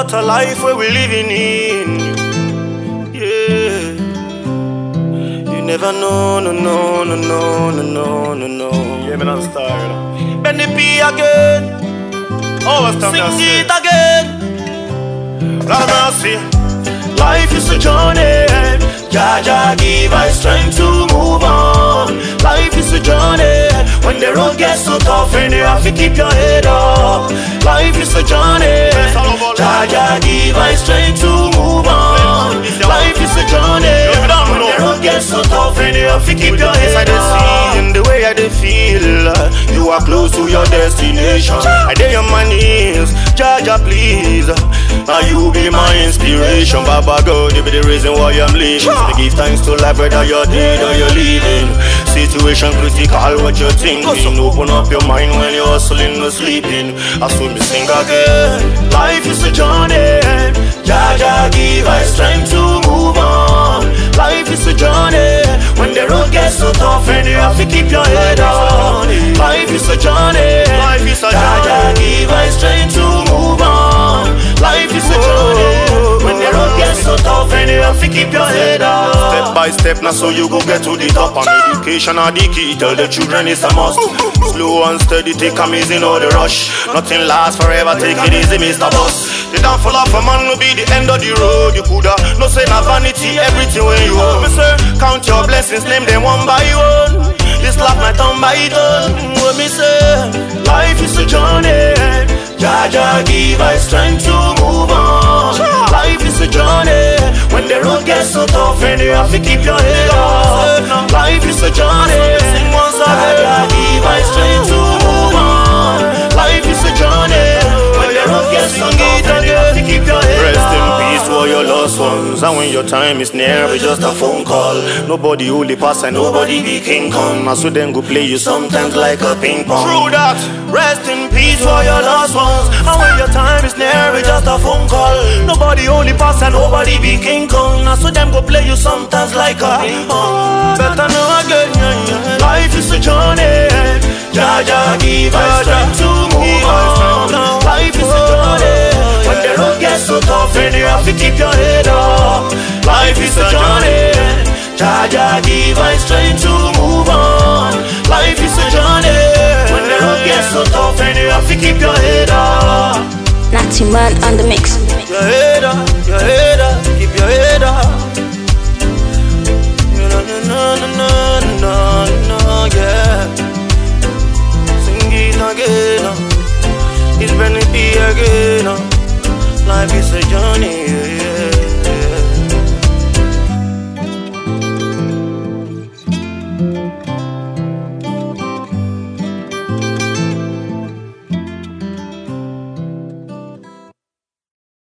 what a life where we living in. Yeah. You never know, no, no, no, no, no, no, no, no. Yeah, me not star, you know. Bend the P again, Oh, sing it again. Lord mercy, life is a journey. Jaja give us strength to move on. Life is a journey. When the road gets so tough and you have to keep your head up. Life is a journey. Jaja give us strength to move on. Life is a journey. When the road gets so tough and you have to keep your head up. In the way I dey feel, uh, you are close to your destination. I dey on my knees, Jaja please. uh, Now you be my inspiration, Baba God, you be the reason why I'm living. So give thanks to life, whether you're dead or you're living. Situation critical, what you're thinking. Open up your mind when you're hustling, no sleeping. As we me sing again, life is a journey. Jaja give us strength to move on. Life is a journey. When the road gets so tough and you have to keep your head on. Life is a journey. Life is a Jaja give us by step, now so you go get to the top. And education are the key. Tell the children it's a must. Slow and steady, take amazing all the rush. Nothing lasts forever, take it easy, Mr. Boss. The downfall of a man will be the end of the road. You coulda no say na vanity, everything when you own. Me say, count your blessings, name them one by one. This life might turn by turn. What me say, life is a journey. When the road gets so tough and you have to keep your head up. Life is a journey. Jaja give us strength to move on. Life is a journey. When the road gets so tough and you have to keep your head Rest in up. peace to all your loved ones. And when your time is near, it's just a phone call. Nobody only pass and nobody be King Kong. I so then go play you sometimes like a ping pong. True that. Rest in peace for your lost ones. And when your time is near, it's just a phone call. Nobody only pass and nobody be King Kong. Now so them go play you sometimes like a ping pong. Better know again, yeah, yeah. Life is a journey. Jaja give us strength to move on. Life is a journey. When the road gets so tough and you have to keep your head up. Life is a journey. Jaja give us strength to move on. Life is a journey. When the road gets so tough and you have to keep your head up. Natty man on the mix. Your head up, your head up,